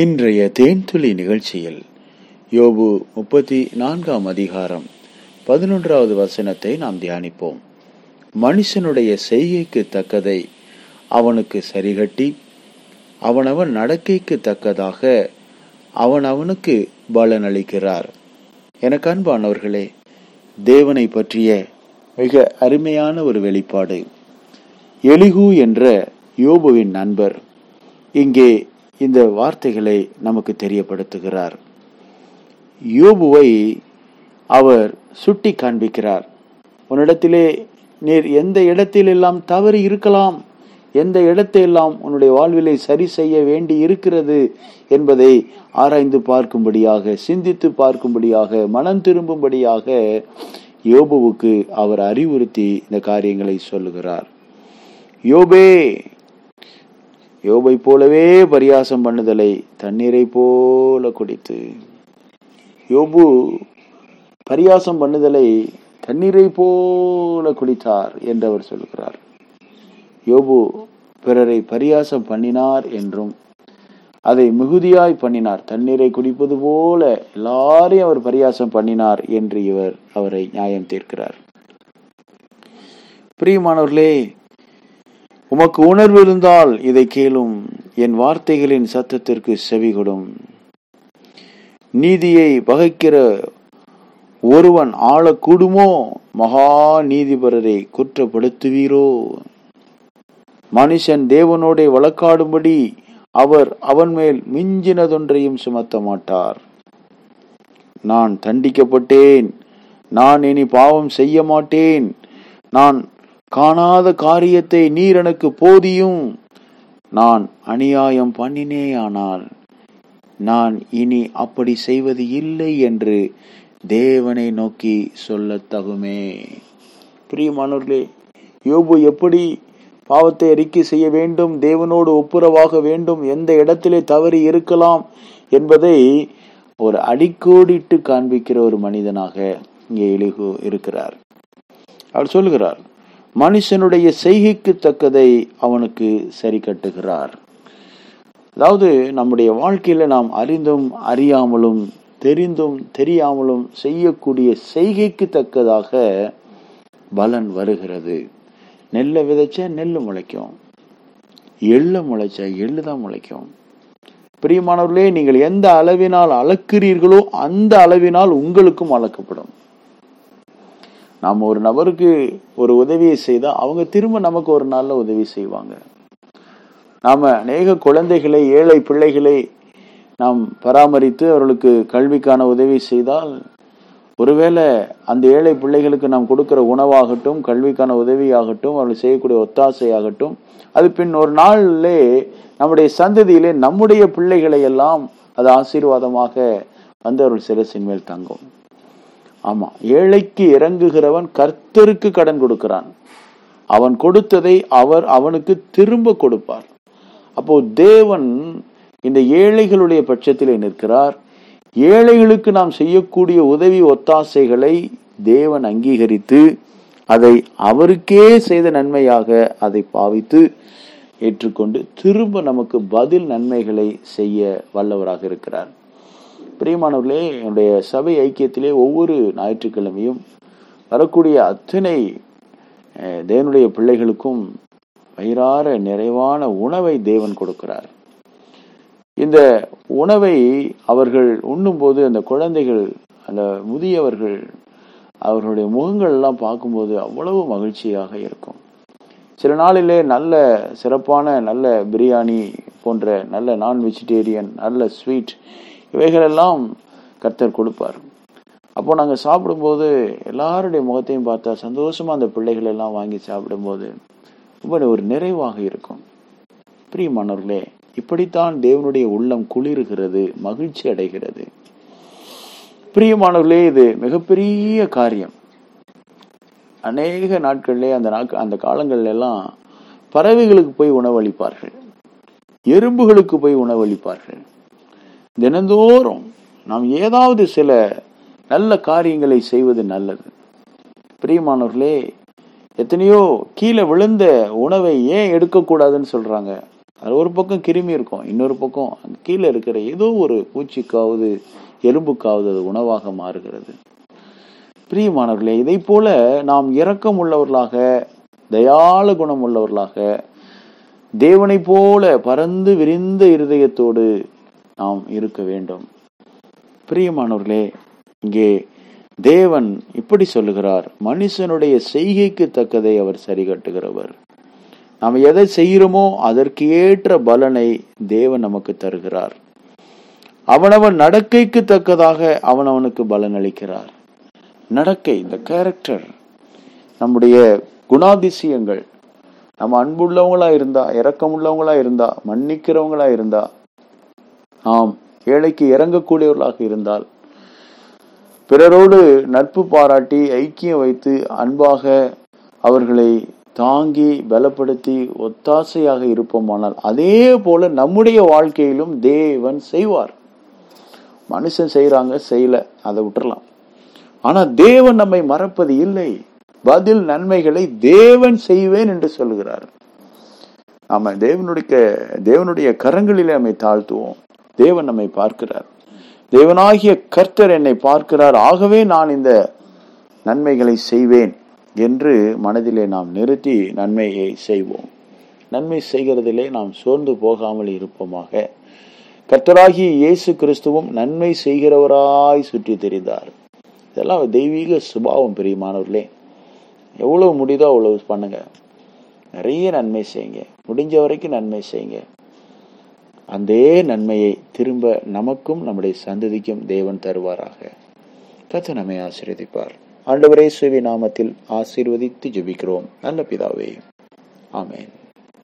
இன்றைய தேன்துளி நிகழ்ச்சியில் யோபு முப்பத்தி நான்காம் அதிகாரம் பதினொன்றாவது வசனத்தை நாம் தியானிப்போம். மனுஷனுடைய செய்கைக்கு தக்கதை அவனுக்கு சரிகட்டி அவனவன் நடக்கைக்கு தக்கதாக அவன் அவனுக்கு பலனளிக்கிறார் எனக்கு அன்பானவர்களே தேவனை பற்றிய மிக அருமையான ஒரு வெளிப்பாடு. எலிகு என்ற யோபுவின் நண்பர் இங்கே இந்த வார்த்தைகளை நமக்கு தெரியப்படுத்துகிறார். யோபுவை அவர் சுட்டி காண்பிக்கிறார். உன்னிடத்திலே நீர் எந்த இடத்திலெல்லாம் தவறு இருக்கலாம் எந்த இடத்தையெல்லாம் உன்னுடைய வாழ்விலை சரி செய்ய வேண்டி இருக்கிறது என்பதை ஆராய்ந்து பார்க்கும்படியாக சிந்தித்து பார்க்கும்படியாக மனம் திரும்பும்படியாக யோபுவுக்கு அவர் அறிவுறுத்தி இந்த காரியங்களை சொல்லுகிறார். யோபே யோபை போலவே பரியாசம் பண்ணுதலை தண்ணீரை போல குடித்து. யோபு பரியாசம் பண்ணுதலை தண்ணீரை போல குடித்தார் என்று அவர் சொல்கிறார். யோபு பிறரை பரியாசம் பண்ணினார் என்றும் அதை மிகுதியாய் பண்ணினார். தண்ணீரை குடிப்பது போல எல்லாரையும் அவர் பரியாசம் பண்ணினார் என்று இவர் அவரை நியாயம் தீர்க்கிறார். பிரியமானவர்களே உமக்கு உணர்வு இருந்தால் இதை கேளும். என் வார்த்தைகளின் சத்தத்திற்கு செவிகொடும் நீதியை பகைக்கிற ஒருவன் ஆளக்கூடுமோ? மகா நீதிபரரை குற்றப்படுத்துவீரோ? மனுஷன் தேவனோட வழக்காடும்படி அவர் அவன் மேல் மிஞ்சினதொன்றையும் சுமத்த மாட்டார். நான் தண்டிக்கப்பட்டேன். நான் இனி பாவம் செய்ய மாட்டேன். நான் காணாத காரியத்தை நீர் எனக்கு போதியும். நான் அநியாயம் பண்ணினேயானால் நான் இனி அப்படி செய்வது இல்லை என்று தேவனை நோக்கி சொல்ல தகுமே. பிரியமானவர்களே யோபு எப்படி பாவத்தை அறிக்கை செய்ய வேண்டும் தேவனோடு ஒப்புரவாக வேண்டும் எந்த இடத்திலே தவறி இருக்கலாம் என்பதை ஒரு அடிக்கோடிட்டு காண்பிக்கிற ஒரு மனிதனாக இங்கே எளிகு இருக்கிறார். அவர் சொல்லுகிறார் மனுஷனுடைய செய்கைக்கு தக்கதை அவனுக்கு சரி கட்டுகிறார். அதாவது நம்முடைய வாழ்க்கையில நாம் அறிந்தும் அறியாமலும் தெரிந்தும் தெரியாமலும் செய்யக்கூடிய செய்கைக்கு தக்கதாக பலன் வருகிறது. நெல்லை விதைச்சா நெல் முளைக்கும். எள்ளை முளைச்சா எள்ளு தான் முளைக்கும். பிரியமானவர்களே நீங்கள் எந்த அளவினால் அளக்கிறீர்களோ அந்த அளவினால் உங்களுக்கும் அளக்கப்படும். நாம் ஒரு நபருக்கு ஒரு உதவியை செய்தால் அவங்க திரும்ப நமக்கு ஒரு நாளில் உதவி செய்வாங்க. நாம் அநேக குழந்தைகளை ஏழை பிள்ளைகளை நாம் பராமரித்து அவர்களுக்கு கல்விக்கான உதவி செய்தால் ஒருவேளை அந்த ஏழை பிள்ளைகளுக்கு நாம் கொடுக்கிற உணவாகட்டும் கல்விக்கான உதவியாகட்டும் அவர்கள் செய்யக்கூடிய ஒத்தாசையாகட்டும் அது பின் ஒரு நாளிலே நம்முடைய சந்ததியிலே நம்முடைய பிள்ளைகளை எல்லாம் அது ஆசீர்வாதமாக வந்து அவர்கள் சிரசின் மேல் தங்கும். ஆமா ஏழைக்கு இறங்குகிறவன் கர்த்தருக்கு கடன் கொடுக்கிறான். அவன் கொடுத்ததை அவர் அவனுக்கு திரும்ப கொடுப்பார். அப்போ தேவன் இந்த ஏழைகளுடைய பட்சத்திலே நிற்கிறார். ஏழைகளுக்கு நாம் செய்யக்கூடிய உதவி ஒத்தாசைகளை தேவன் அங்கீகரித்து அதை அவருக்கே செய்த நன்மையாக அதை பாவித்து ஏற்றுக்கொண்டு திரும்ப நமக்கு பதில் நன்மைகளை செய்ய வல்லவராக இருக்கிறார். பிரியமானவர்களே என்னுடைய சபை ஐக்கியத்திலே ஒவ்வொரு ஞாயிற்றுக்கிழமையும் வரக்கூடிய அத்தனை தேவனுடைய பிள்ளைகளுக்கும் வயிறார நிறைவான உணவை தேவன் கொடுக்கிறார். இந்த உணவை அவர்கள் உண்ணும்போது அந்த குழந்தைகள் அந்த முதியவர்கள் அவர்களுடைய முகங்கள் எல்லாம் பார்க்கும்போது அவ்வளவு மகிழ்ச்சியாக இருக்கும். சில நாளிலே நல்ல சிறப்பான நல்ல பிரியாணி போன்ற நல்ல நான் வெஜிடேரியன் நல்ல ஸ்வீட் இவைகளெல்லாம் கர்த்தர் கொடுப்பார். அப்போ நாங்கள் சாப்பிடும்போது எல்லாருடைய முகத்தையும் பார்த்தா சந்தோஷமா அந்த பிள்ளைகள் எல்லாம் வாங்கி சாப்பிடும்போது ரொம்ப ஒரு நிறைவாக இருக்கும். பிரியமானவர்களே இப்படித்தான் தேவனுடைய உள்ளம் குளிர்கிறது மகிழ்ச்சி அடைகிறது. பிரியமானவர்களே இது மிகப்பெரிய காரியம். அநேக நாட்களிலே அந்த நாட்கள் அந்த காலங்கள்ல எல்லாம் பறவைகளுக்கு போய் உணவளிப்பார்கள். எறும்புகளுக்கு போய் உணவளிப்பார்கள். தினந்தோறும் நாம் ஏதாவது சில நல்ல காரியங்களை செய்வது நல்லது. பிரியமானவர்களே எத்தனையோ கீழே விழுந்த உணவை ஏன் எடுக்கக்கூடாதுன்னு சொல்றாங்க. அது ஒரு பக்கம் கிருமி இருக்கும் இன்னொரு பக்கம் கீழே இருக்கிற ஏதோ ஒரு பூச்சிக்காவது எலும்புக்காவது அது உணவாக மாறுகிறது. பிரியமானவர்களே இதை போல நாம் இரக்கம் உள்ளவர்களாக தயால குணம் உள்ளவர்களாக தேவனை போல பறந்து விரிந்த இருதயத்தோடு நாம் இருக்க வேண்டும். பிரியமானவர்களே இங்கே தேவன் இப்படி சொல்லுகிறார். மனுஷனுடைய செய்கைக்கு தக்கதை அவர் சரி கட்டுகிறவர் நாம் எதை செய்கிறோமோ அதற்கு ஏற்ற பலனை தேவன் நமக்கு தருகிறார். அவனவன் நடக்கைக்கு தக்கதாக அவனவனுக்கு பலன் அளிக்கிறார். நடக்கை இந்த கேரக்டர் நம்முடைய குணாதிசயங்கள். நம்ம அன்புள்ளவங்களா இருந்தா இரக்கமுள்ளவங்களா இருந்தா மன்னிக்கிறவங்களா இருந்தா ஆம் ஏழைக்கு இறங்கக்கூடியவர்களாக இருந்தால் பிறரோடு நட்பு பாராட்டி ஐக்கியம் வைத்து அன்பாக அவர்களை தாங்கி பலப்படுத்தி ஒத்தாசையாக இருப்போமானால் அதே போல நம்முடைய வாழ்க்கையிலும் தேவன் செய்வார். மனுஷன் செய்யறாங்க செய்யல அதை விட்டுறலாம். ஆனா தேவன் நம்மை மறப்பது இல்லை. பதில் நன்மைகளை தேவன் செய்வேன் என்று சொல்லுகிறார். நாம தேவனுடைய தேவனுடைய கரங்களிலே நம்மை தாழ்த்துவோம். தேவன் நம்மை பார்க்கிறார். தேவனாகிய கர்த்தர் என்னை பார்க்கிறார். ஆகவே நான் இந்த நன்மைகளை செய்வேன் என்று மனதிலே நாம் நிறுத்தி நன்மையை செய்வோம். நன்மை செய்கிறதிலே நாம் சோர்ந்து போகாமல் இருப்போமாக. கர்த்தராகிய இயேசு கிறிஸ்துவும் நன்மை செய்கிறவராய் சுற்றி தெரிந்தார். இதெல்லாம் தெய்வீக சுபாவம் பிரியமானவர்களே. எவ்வளவு முடியுதோ அவ்வளவு பண்ணுங்க. நிறைய நன்மை செய்யுங்க. முடிஞ்ச வரைக்கும் நன்மை செய்யுங்க. அதே நன்மையை திரும்ப நமக்கும் நம்முடைய சந்ததிக்கும் தேவன் தருவாராக. கத்து நம்மை ஆசீர்வதிப்பார். ஆண்டவரே சுவி நாமத்தில் ஆசீர்வதித்து ஜெபிக்கிறோம். நல்ல பிதாவே. ஆமேன்.